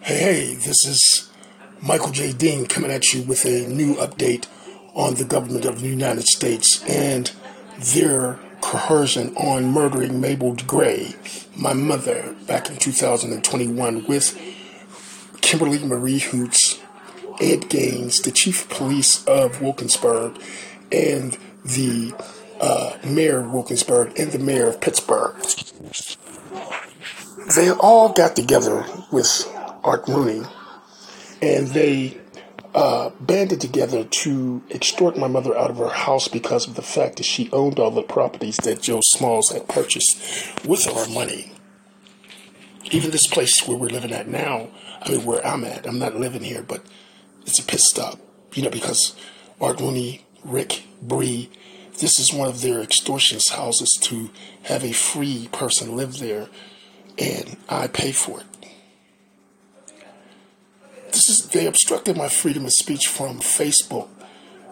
Hey, hey, this is Michael J. Dean coming at you with a new update on the government of the United States and their coercion on murdering Mable Gray, my mother, back in 2021 with Kimberly Marie Hoots, Ed Gaines, the chief of police of Wilkinsburg, and the uh, mayor of Wilkinsburg and the mayor of Pittsburgh. They all got together with Art Rooney, and they uh, banded together to extort my mother out of her house because of the fact that she owned all the properties that Joe Smalls had purchased with our money. Even this place where we're living at now, I mean, where I'm at, I'm not living here, but it's a pit stop, you know, because Art Rooney, Rick, Bree, this is one of their extortion houses to have a free person live there, and I pay for it this is they obstructed my freedom of speech from Facebook.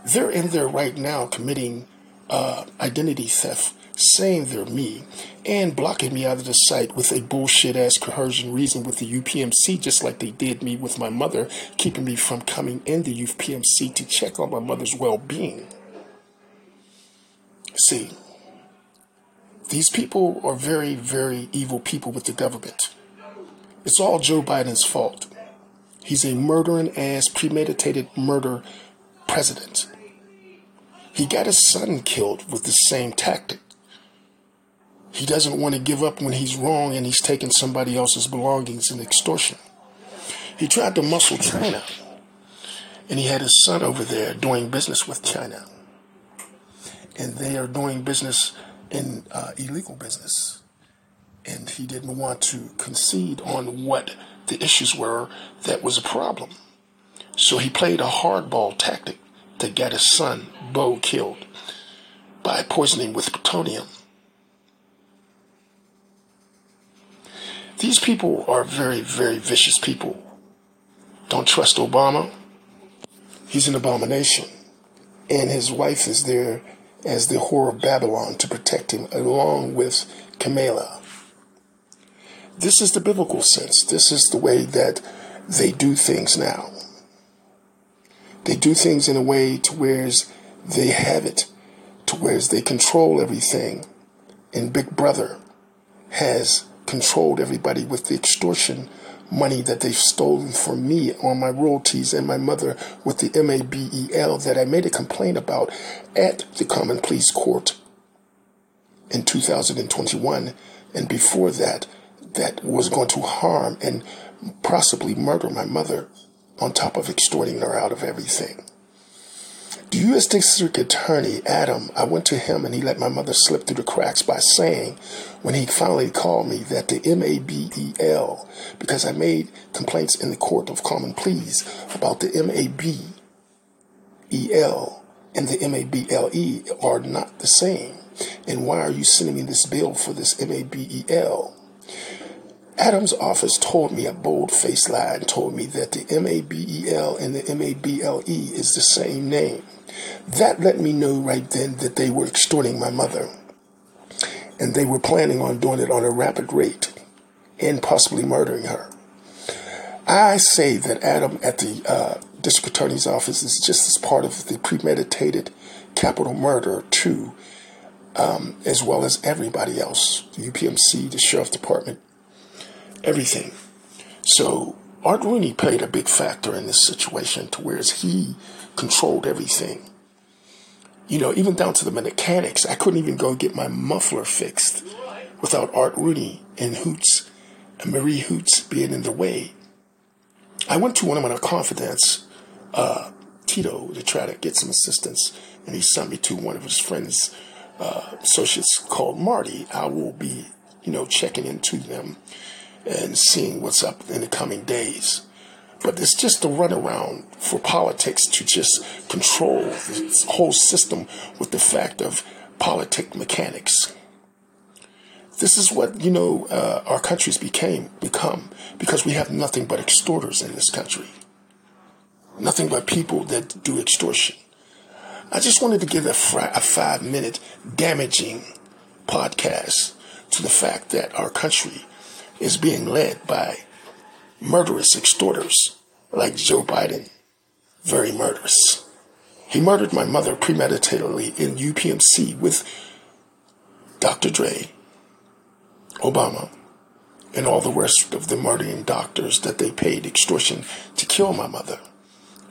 They're in there right now committing uh, identity theft, saying they're me, and blocking me out of the site with a bullshit ass coercion reason with the UPMC, just like they did me with my mother, keeping me from coming in the UPMC to check on my mother's well being. See, these people are very, very evil people with the government. It's all Joe Biden's fault. He's a murdering ass, premeditated murder president. He got his son killed with the same tactic. He doesn't want to give up when he's wrong and he's taking somebody else's belongings in extortion. He tried to muscle China, and he had his son over there doing business with China. And they are doing business in uh, illegal business. And he didn't want to concede on what the issues were that was a problem. So he played a hardball tactic that got his son, Beau, killed by poisoning with plutonium. These people are very, very vicious people. Don't trust Obama. He's an abomination. And his wife is there as the whore of Babylon to protect him, along with Kamala. This is the biblical sense. This is the way that they do things now. They do things in a way to whereas they have it, to whereas they control everything. And Big Brother has controlled everybody with the extortion money that they've stolen from me on my royalties and my mother with the MABEL that I made a complaint about at the Common Pleas Court in 2021. And before that, that was going to harm and possibly murder my mother on top of extorting her out of everything. The U.S. District Attorney, Adam, I went to him and he let my mother slip through the cracks by saying, when he finally called me, that the MABEL, because I made complaints in the Court of Common Pleas about the MABEL and the MABLE are not the same. And why are you sending me this bill for this MABEL? Adams' office told me a bold faced lie and told me that the MABEL and the MABLE is the same name. That let me know right then that they were extorting my mother. And they were planning on doing it on a rapid rate and possibly murdering her. I say that Adam at the uh, district attorney's office is just as part of the premeditated capital murder, too, um, as well as everybody else the UPMC, the sheriff department, everything. So Art Rooney played a big factor in this situation to whereas he controlled everything. You know, even down to the mechanics. I couldn't even go get my muffler fixed without Art Rooney and Hoots and Marie Hoots being in the way. I went to one of my confidants, uh, Tito, to try to get some assistance, and he sent me to one of his friends, uh, associates called Marty. I will be, you know, checking into them and seeing what's up in the coming days. But it's just a runaround for politics to just control this whole system with the fact of politic mechanics. This is what you know uh, our countries became become because we have nothing but extorters in this country, nothing but people that do extortion. I just wanted to give a, a five minute damaging podcast to the fact that our country is being led by murderous extorters like Joe Biden. Very murderous. He murdered my mother premeditatedly in UPMC with Dr. Dre, Obama, and all the rest of the murdering doctors that they paid extortion to kill my mother.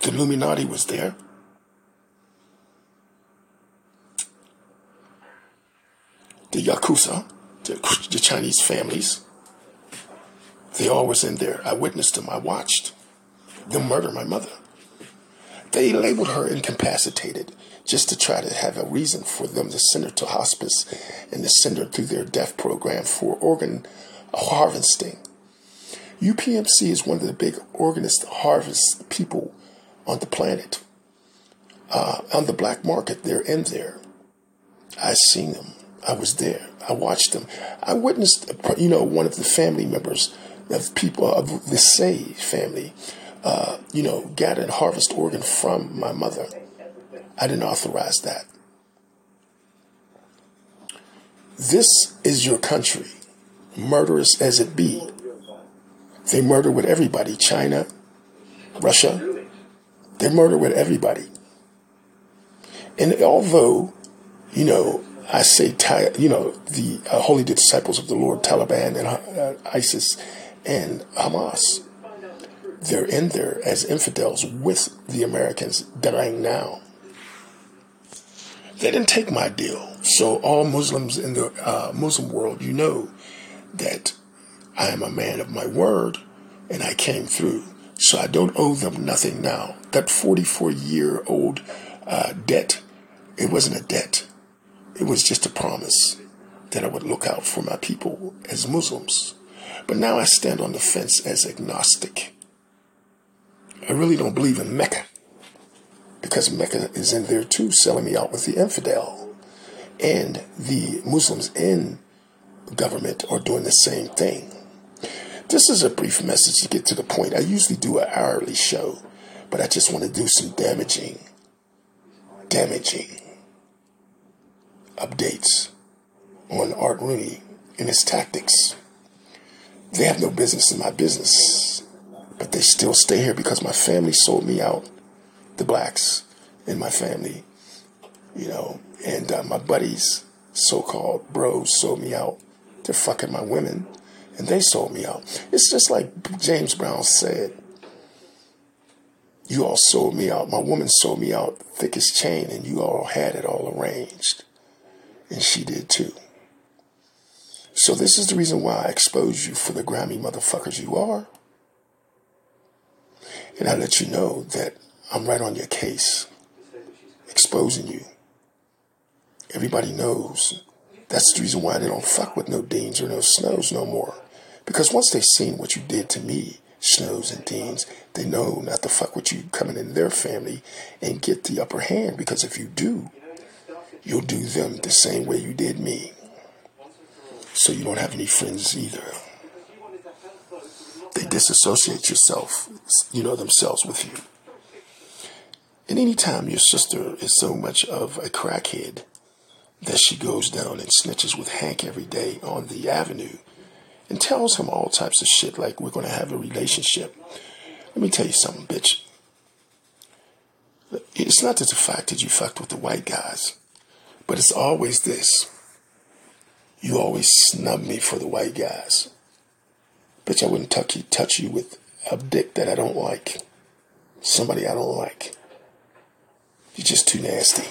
The Illuminati was there. The Yakuza, the, the Chinese families, they all was in there. I witnessed them. I watched them murder my mother. They labeled her incapacitated just to try to have a reason for them to send her to hospice and to send her through their death program for organ harvesting. UPMC is one of the big organist harvest people on the planet. Uh, on the black market, they're in there. I seen them. I was there. I watched them. I witnessed, you know, one of the family members of people of the Say family, uh, you know, gather and harvest organ from my mother. I didn't authorize that. This is your country, murderous as it be. They murder with everybody. China, Russia, they murder with everybody. And although, you know, I say, you know, the uh, holy disciples of the Lord, Taliban and uh, ISIS and Hamas, they're in there as infidels with the Americans dying now. They didn't take my deal. So all Muslims in the uh, Muslim world, you know that I am a man of my word and I came through. So I don't owe them nothing now. That 44 year old uh, debt, it wasn't a debt. It was just a promise that I would look out for my people as Muslims. But now I stand on the fence as agnostic. I really don't believe in Mecca because Mecca is in there too, selling me out with the infidel. And the Muslims in government are doing the same thing. This is a brief message to get to the point. I usually do an hourly show, but I just want to do some damaging, damaging updates on Art Rooney and his tactics. They have no business in my business, but they still stay here because my family sold me out. The blacks in my family, you know, and uh, my buddies, so called bros, sold me out. They're fucking my women, and they sold me out. It's just like James Brown said. You all sold me out. My woman sold me out thick as chain, and you all had it all arranged and she did too. So this is the reason why I expose you for the grimy motherfuckers you are. And I let you know that I'm right on your case, exposing you. Everybody knows. That's the reason why they don't fuck with no Deans or no Snows no more. Because once they seen what you did to me, Snows and Deans, they know not to fuck with you coming in their family and get the upper hand. Because if you do, you'll do them the same way you did me. So you don't have any friends either. They disassociate yourself, you know, themselves with you. And anytime your sister is so much of a crackhead that she goes down and snitches with Hank every day on the avenue and tells him all types of shit like we're going to have a relationship. Let me tell you something, bitch. It's not just the fact that you fucked with the white guys. But it's always this. You always snub me for the white guys. Bitch, I wouldn't touch you, touch you with a dick that I don't like. Somebody I don't like. You're just too nasty.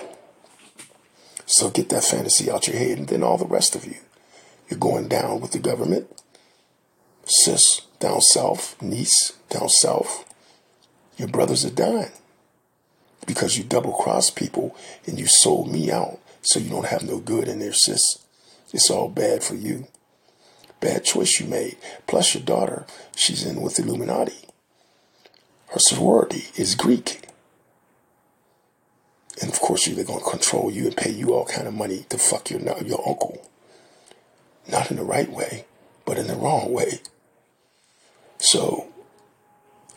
So get that fantasy out your head, and then all the rest of you. You're going down with the government. Sis, down south. Niece, down south. Your brothers are dying because you double crossed people and you sold me out so you don't have no good in there, sis. It's all bad for you. Bad choice you made. Plus, your daughter, she's in with Illuminati. Her sorority is Greek. And of course, they're going to control you and pay you all kind of money to fuck your, your uncle. Not in the right way, but in the wrong way. So,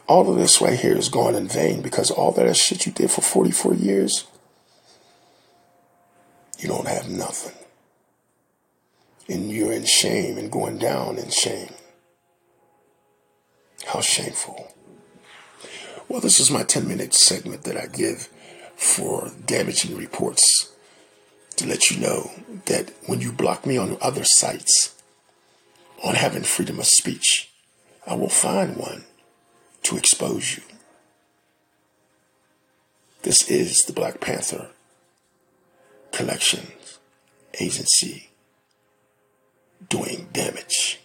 all of this right here is gone in vain because all that shit you did for 44 years, you don't have nothing. And you're in shame and going down in shame. How shameful. Well, this is my 10 minute segment that I give for damaging reports to let you know that when you block me on other sites on having freedom of speech, I will find one to expose you. This is the Black Panther Collections Agency doing damage.